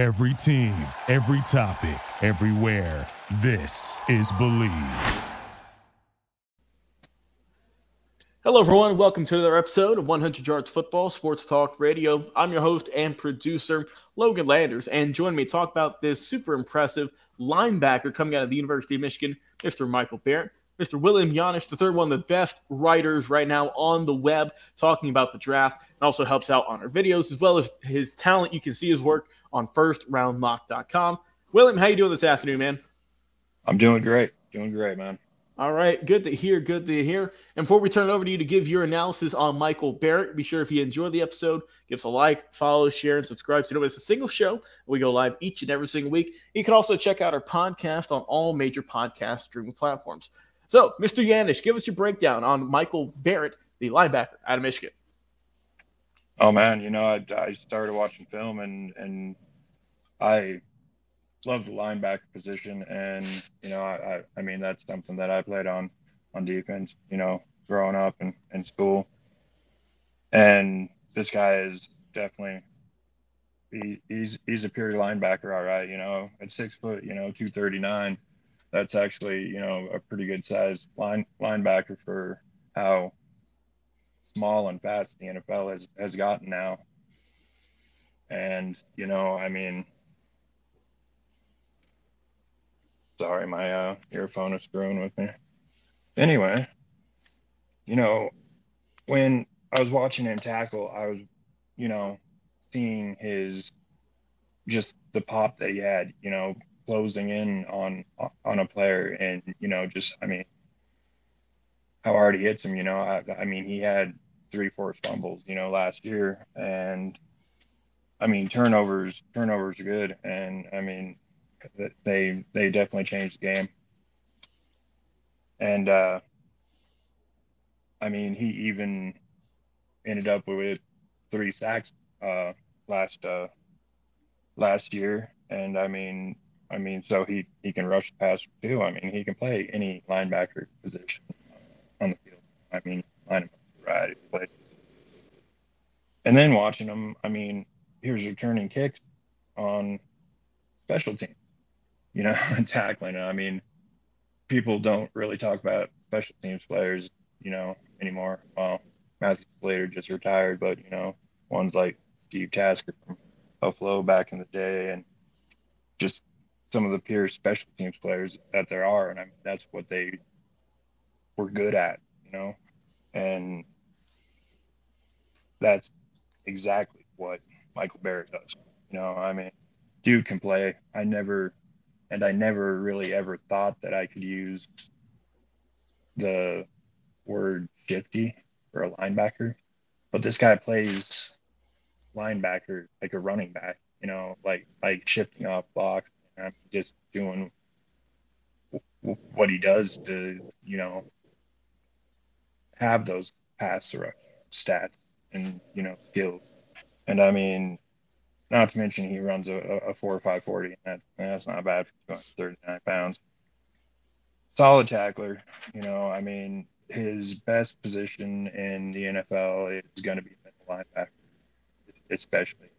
Every team, every topic, everywhere. This is Bleav. Hello, everyone. Welcome to another episode of 100 Yards Football Sports Talk Radio. I'm your host and producer, Logan Landers, and join me to talk about this super impressive linebacker coming out of the University of Michigan, Mr. Michael Barrett. Mr. William Yanish, the third one of the best writers right now on the web, talking about the draft, and also helps out on our videos, as well as his talent. You can see his work on firstroundmock.com. William, how you doing this afternoon, man? I'm doing great. Doing great, man. All right, good to hear. Good to hear. And before we turn it over to you to give your analysis on Michael Barrett, be sure if you enjoyed the episode, give us a like, follow, share, and subscribe so you don't miss a single show. We go live each and every single week. You can also check out our podcast on all major podcast streaming platforms. So, Mr. Yanish, give us your breakdown on Michael Barrett, the linebacker out of Michigan. Oh man, you know, I, I started watching film and and I love the linebacker position, and you know, I, I I mean that's something that I played on on defense, you know, growing up in, in school. And this guy is definitely he, he's he's a pure linebacker, all right. You know, at six foot, you know, two thirty nine that's actually you know a pretty good size line linebacker for how small and fast the NFL has has gotten now. And you know, I mean, sorry, my uh, earphone is screwing with me. Anyway, you know, when I was watching him tackle, I was, you know, seeing his just the pop that he had, you know, closing in on on a player and you know just i mean how hard he hits him you know? I, I mean he had three four fumbles you know last year. And i mean turnovers turnovers are good. And i mean they they definitely changed the game. And uh i mean he even ended up with three sacks uh last uh last year. And i mean I mean, so he he can rush the passer too. I mean, he can play any linebacker position on the field. I mean, line him up right plays. And then watching him, I mean, he was returning kicks on special teams, you know, and tackling. I mean, people don't really talk about special teams players, you know, anymore. Well, Matthew Slater just retired, but you know, ones like Steve Tasker from Buffalo back in the day, and just some of the pure special teams players that there are, and I that's what they were good at, you know, and that's exactly what Michael Barrett does. You know, I mean, dude can play. I never, and I never really ever thought that I could use the word shifty for a linebacker, but this guy plays linebacker like a running back. You know, like like shifting off blocks, I'm just doing what he does to, you know, have those pass rush stats and, you know, skills. And I mean, not to mention he runs a, a four or five forty. That's that's not bad for 239 pounds. Solid tackler, you know. I mean, his best position in the NFL is going to be middle linebacker, especially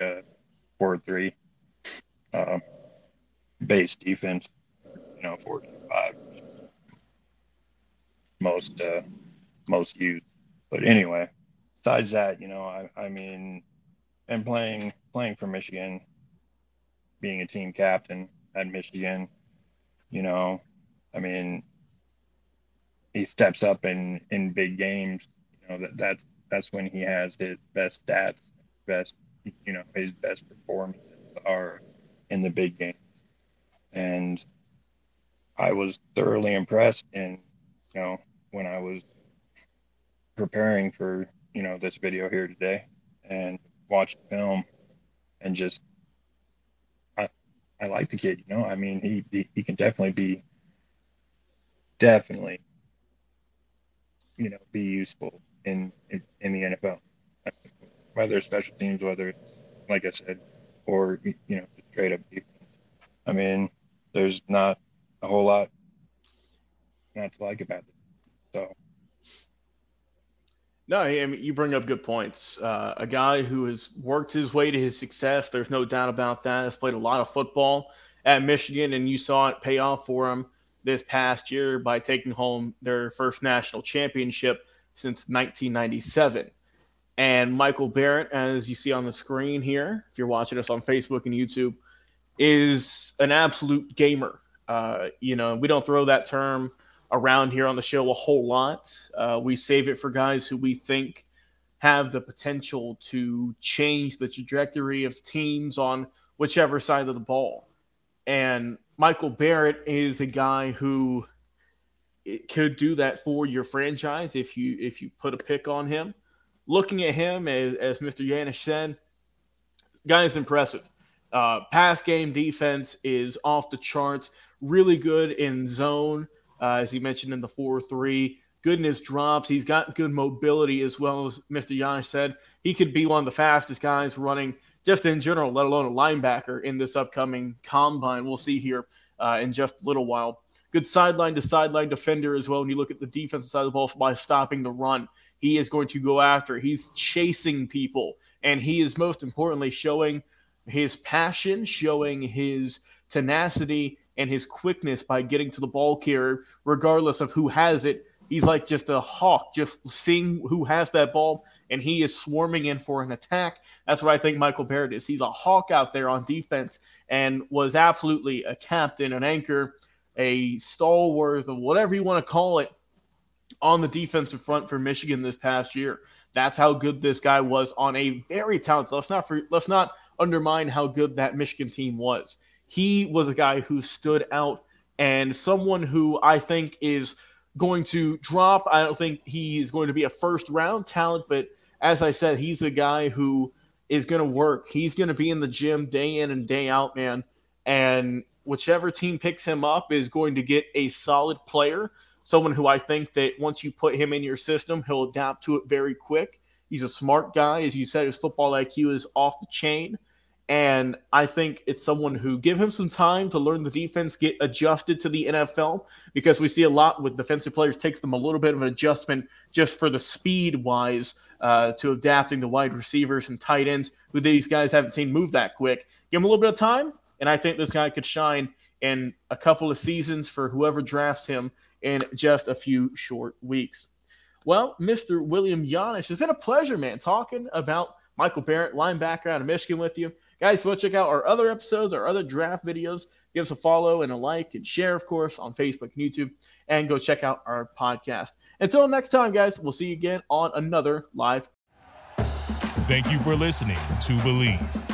uh, four three. Um, base defense, you know, four five most uh, most used. But anyway, besides that, you know, I, I mean, and playing playing for Michigan, being a team captain at Michigan, you know, I mean, he steps up in in big games. You know that that's that's when he has his best stats, best you know his best performances are in the big game and I was thoroughly impressed. And you know, when I was preparing for you know this video here today and watched the film and just I I like the kid. You know, I mean, he he, he can definitely be definitely you know be useful in in, in the NFL, whether special teams, whether like I said, or you know straight up. I mean, there's not a whole lot not to like about it. So No, I mean, you bring up good points. Uh, a guy who has worked his way to his success, there's no doubt about that, has played a lot of football at Michigan, and you saw it pay off for him this past year by taking home their first national championship since 1997. And Michael Barrett, as you see on the screen here, if you're watching us on Facebook and YouTube, is an absolute gamer. Uh, you know, we don't throw that term around here on the show a whole lot. Uh, we save it for guys who we think have the potential to change the trajectory of teams on whichever side of the ball. And Michael Barrett is a guy who could do that for your franchise if you if you put a pick on him. Looking at him, as, as Mr. Yanish said, guy is impressive. Uh, pass game defense is off the charts. Really good in zone uh, as he mentioned in the 4 3. Good in his drops. He's got good mobility as well as Mr. Yanish said. He could be one of the fastest guys running just in general, let alone a linebacker in this upcoming combine. We'll see here uh, in just a little while. Good sideline to sideline defender as well. When you look at the defensive side of the ball by stopping the run, he is going to go after. He's chasing people, and he is most importantly showing his passion, showing his tenacity, and his quickness by getting to the ball carrier, regardless of who has it. He's like just a hawk, just seeing who has that ball, and he is swarming in for an attack. That's what I think Michael Barrett is. He's a hawk out there on defense and was absolutely a captain, an anchor, a stalwart, or whatever you want to call it, on the defensive front for Michigan this past year. That's how good this guy was on a very talented. Let's not for, let's not undermine how good that Michigan team was he was a guy who stood out and someone who I think is going to drop. I don't think he is going to be a first round talent, but as I said, he's a guy who is going to work. He's going to be in the gym day in and day out, man. And whichever team picks him up is going to get a solid player, someone who I think that once you put him in your system, he'll adapt to it very quick. He's a smart guy. As you said, his football IQ is off the chain. And I think it's someone who give him some time to learn the defense, get adjusted to the NFL, because we see a lot with defensive players takes them a little bit of an adjustment just for the speed wise uh, to adapting to wide receivers and tight ends, who these guys haven't seen move that quick. Give him a little bit of time, and I think this guy could shine in a couple of seasons for whoever drafts him in just a few short weeks. Well, Mr. William Yanish, it's been a pleasure, man, talking about Michael Barrett, linebacker out of Michigan, with you. Guys, to check out our other episodes, our other draft videos, give us a follow and a like and share, of course, on Facebook and YouTube, and go check out our podcast. Until next time, guys, we'll see you again on another live. Thank you for listening to Bleav.